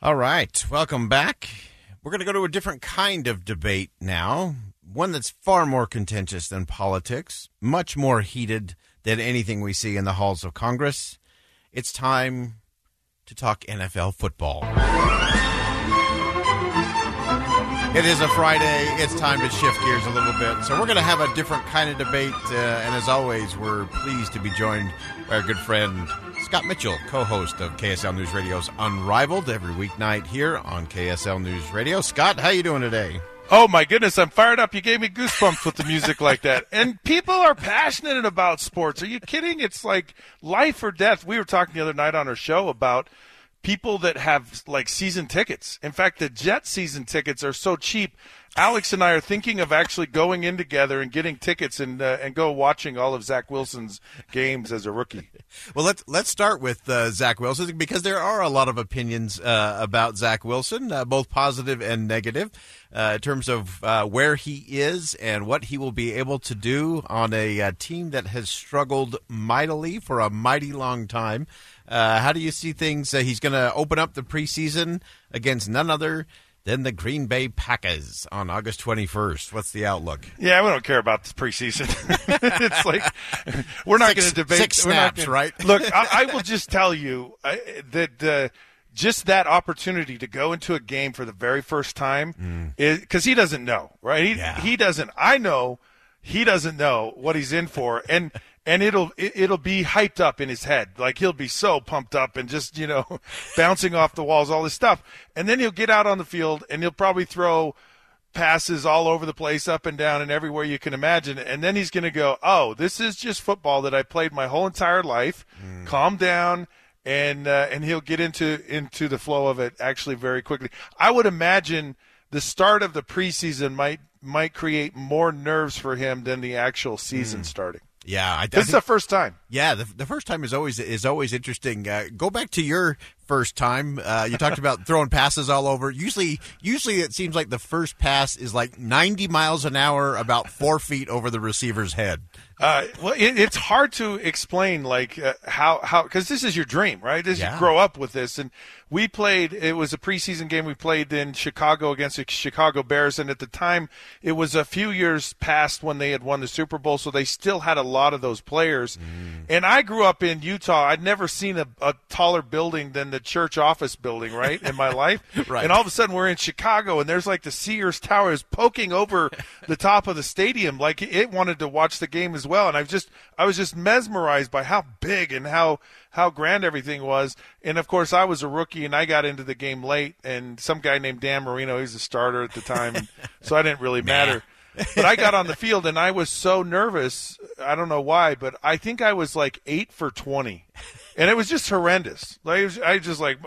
All right, welcome back. We're going to go to a different kind of debate now, one that's far more contentious than politics, much more heated than anything we see in the halls of Congress. It's time to talk NFL football. It is a Friday. It's time to shift gears a little bit. So, we're going to have a different kind of debate. Uh, and as always, we're pleased to be joined by our good friend Scott Mitchell, co-host of KSL News Radio's Unrivaled every weeknight here on KSL News Radio. Scott, how you doing today? Oh my goodness, I'm fired up. You gave me goosebumps with the music like that. And people are passionate about sports. Are you kidding? It's like life or death. We were talking the other night on our show about people that have like season tickets. In fact, the Jet season tickets are so cheap. Alex and I are thinking of actually going in together and getting tickets and uh, and go watching all of Zach Wilson's games as a rookie. Well, let's let's start with uh, Zach Wilson because there are a lot of opinions uh, about Zach Wilson, uh, both positive and negative, uh, in terms of uh, where he is and what he will be able to do on a team that has struggled mightily for a mighty long time. how do you see things? he's going to open up the preseason against none other then the Green Bay Packers on August 21st. What's the outlook? Yeah, we don't care about the preseason. it's like we're not going to debate. Six snaps, gonna, right? look, I, I, will just tell you uh, that uh, just that opportunity to go into a game for the very first time mm. is because he doesn't know, right? He, yeah. he doesn't. I know he doesn't know what he's in for, and and it'll it'll be hyped up in his head. Like he'll be so pumped up and just you know bouncing off the walls, all this stuff. And then he'll get out on the field and he'll probably throw passes all over the place, up and down, and everywhere you can imagine. And then he's going to go, "Oh, this is just football that I played my whole entire life." Mm. Calm down. And uh, and he'll get into into the flow of it actually very quickly. I would imagine the start of the preseason might might create more nerves for him than the actual season mm. starting. Yeah, I, this I is the first time. Yeah, the, the first time is always is always interesting. Uh, go back to your first time. Uh, you talked about throwing passes all over. Usually, usually it seems like the first pass is like ninety miles an hour, about four feet over the receiver's head. Uh, well, it, it's hard to explain like uh, how how because this is your dream, right? This, yeah. You grow up with this, and we played. It was a preseason game we played in Chicago against the Chicago Bears, and at the time it was a few years past when they had won the Super Bowl, so they still had a lot of those players. Mm. And I grew up in Utah. I'd never seen a, a taller building than the church office building, right, in my life. right. And all of a sudden we're in Chicago, and there's like the Sears Tower is poking over the top of the stadium, like it wanted to watch the game as well, and I was just I was just mesmerized by how big and how how grand everything was. And of course, I was a rookie and I got into the game late, and some guy named Dan Marino, he was a starter at the time, so I didn't really matter. but I got on the field and I was so nervous. I don't know why, but I think I was like eight for twenty, and it was just horrendous. Like was, I just like,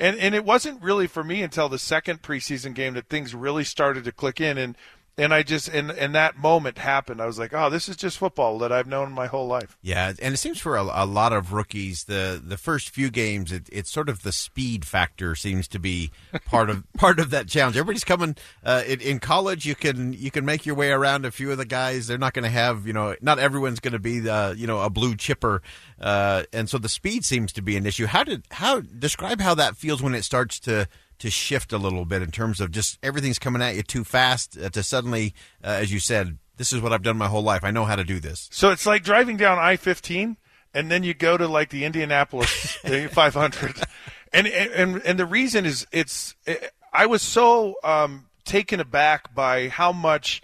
and and it wasn't really for me until the second preseason game that things really started to click in. And and I just and and that moment happened. I was like, oh, this is just football that I've known my whole life. Yeah, and it seems for a, a lot of rookies, the the first few games, it, it's sort of the speed factor seems to be part of part of that challenge. Everybody's coming uh, in, in college. You can you can make your way around a few of the guys. They're not going to have you know not everyone's going to be the you know a blue chipper, uh, and so the speed seems to be an issue. How did how describe how that feels when it starts to to shift a little bit in terms of just everything's coming at you too fast uh, to suddenly, uh, as you said, this is what I've done my whole life. I know how to do this. So it's like driving down I 15 and then you go to like the Indianapolis 500. And, and, and the reason is it's, it, I was so um, taken aback by how much,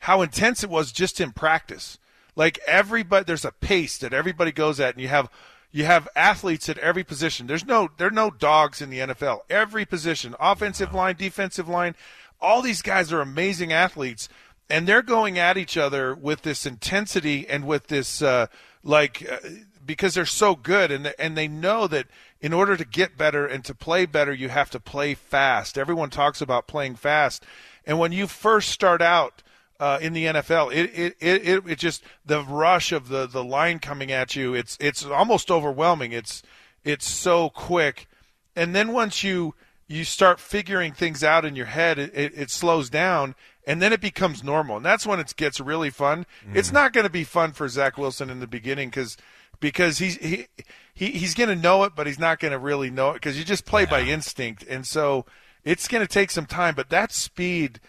how intense it was just in practice. Like everybody, there's a pace that everybody goes at, and you have you have athletes at every position. There's no there are no dogs in the NFL. Every position, offensive line, defensive line, all these guys are amazing athletes, and they're going at each other with this intensity and with this uh, like uh, because they're so good and and they know that in order to get better and to play better, you have to play fast. Everyone talks about playing fast, and when you first start out uh, in the NFL. It, it, it, it, just the rush of the, the line coming at you. It's it's almost overwhelming. It's it's so quick, and then once you you start figuring things out in your head, it, it, it slows down, and then it becomes normal, and that's when it gets really fun. Mm. It's not going to be fun for Zach Wilson in the beginning because because he's he, he he's going to know it, but he's not going to really know it because you just play yeah. by instinct, and so it's going to take some time. But that speed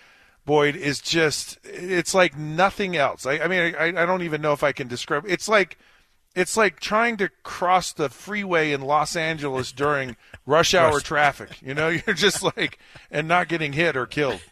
Boyd is just it's like nothing else. I, I mean, I, I don't even know if I can describe. It's like it's like trying to cross the freeway in Los Angeles during rush hour rush. traffic. You know, you're just like and not getting hit or killed.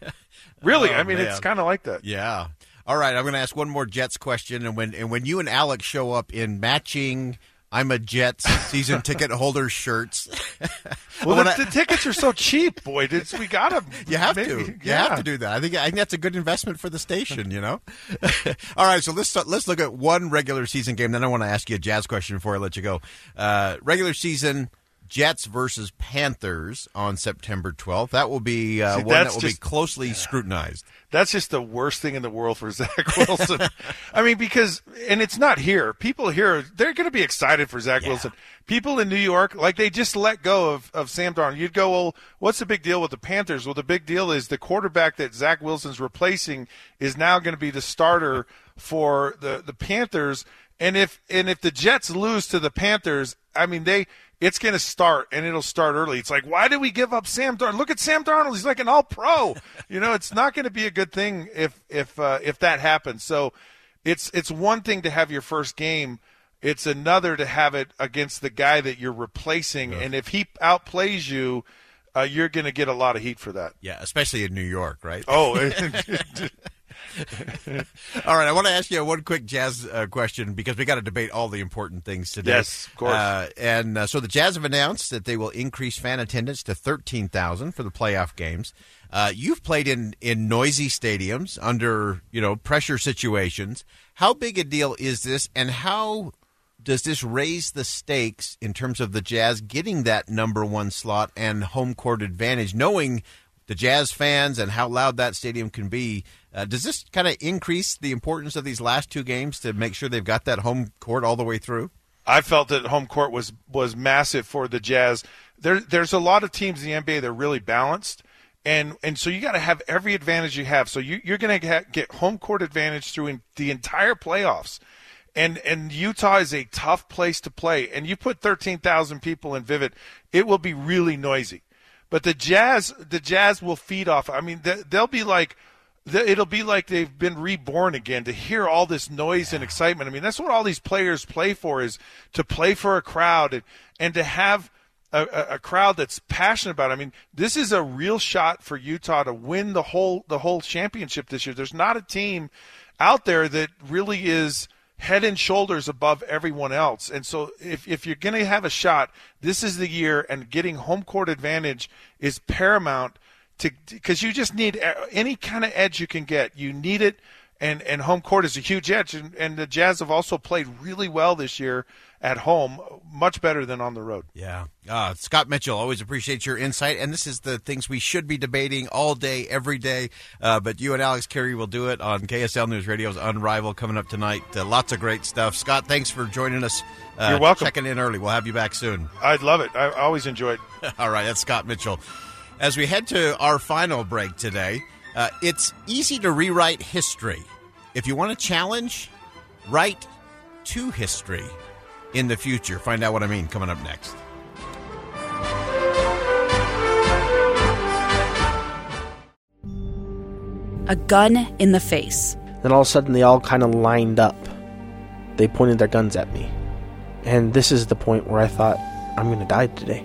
Really, oh, I mean, man. it's kind of like that. Yeah. All right, I'm going to ask one more Jets question, and when and when you and Alex show up in matching I'm a Jets season ticket holder shirts. well, the, I, the, tickets are so cheap, boy. It's, we got them. You have maybe, to. You yeah. have to do that. I think I think that's a good investment for the station. You know. All right, so let's let's look at one regular season game. Then I want to ask you a Jazz question before I let you go. Uh, regular season. Jets versus Panthers on September 12th. That will be uh, See, one that will just, be closely yeah. scrutinized. That's just the worst thing in the world for Zach Wilson. I mean, because, and it's not here. People here, they're going to be excited for Zach yeah. Wilson. People in New York, like they just let go of, of Sam Darnold. You'd go, well, what's the big deal with the Panthers? Well, the big deal is the quarterback that Zach Wilson's replacing is now going to be the starter for the, the Panthers. And if, and if the Jets lose to the Panthers, I mean, they, it's going to start and it'll start early. It's like, why did we give up Sam Darnold? Look at Sam Darnold; he's like an All Pro. you know, it's not going to be a good thing if if uh, if that happens. So, it's it's one thing to have your first game. It's another to have it against the guy that you're replacing, yeah. and if he outplays you, uh, you're going to get a lot of heat for that. Yeah, especially in New York, right? Oh, all right, I want to ask you one quick Jazz uh, question because we got to debate all the important things today. Yes, of course. Uh, and uh, so the Jazz have announced that they will increase fan attendance to thirteen thousand for the playoff games. Uh, you've played in in noisy stadiums under you know pressure situations. How big a deal is this, and how does this raise the stakes in terms of the Jazz getting that number one slot and home court advantage, knowing the Jazz fans and how loud that stadium can be? Uh, does this kind of increase the importance of these last two games to make sure they've got that home court all the way through? I felt that home court was was massive for the Jazz. There, there's a lot of teams in the NBA that are really balanced, and and so you got to have every advantage you have. So you, you're going to get home court advantage through in the entire playoffs, and and Utah is a tough place to play. And you put 13,000 people in Vivint, it will be really noisy. But the Jazz, the Jazz will feed off. I mean, they'll be like it'll be like they've been reborn again to hear all this noise and excitement. I mean, that's what all these players play for is to play for a crowd and, and to have a, a, crowd that's passionate about it. I mean, this is a real shot for Utah to win the whole the whole championship this year. There's not a team out there that really is head and shoulders above everyone else. And so if, if you're going to have a shot, this is the year and getting home court advantage is paramount to because you just need any kind of edge you can get. You need it, and and home court is a huge edge. And, and the Jazz have also played really well this year at home, much better than on the road. Yeah. Uh, Scott Mitchell, always appreciate your insight. And this is the things we should be debating all day, every day. Uh, but you and Alex Kirry will do it on KSL News Radio's Unrivaled coming up tonight. Uh, lots of great stuff. Scott, thanks for joining us. Uh, You're welcome. Checking in early. We'll have you back soon. I'd love it. I always enjoy it. all right. That's Scott Mitchell. As we head to our final break today, uh, it's easy to rewrite history. If you want a challenge, write to history in the future. Find out what I mean coming up next. A gun in the face. Then all of a sudden, they all kind of lined up. They pointed their guns at me. And this is the point where I thought, I'm going to die today.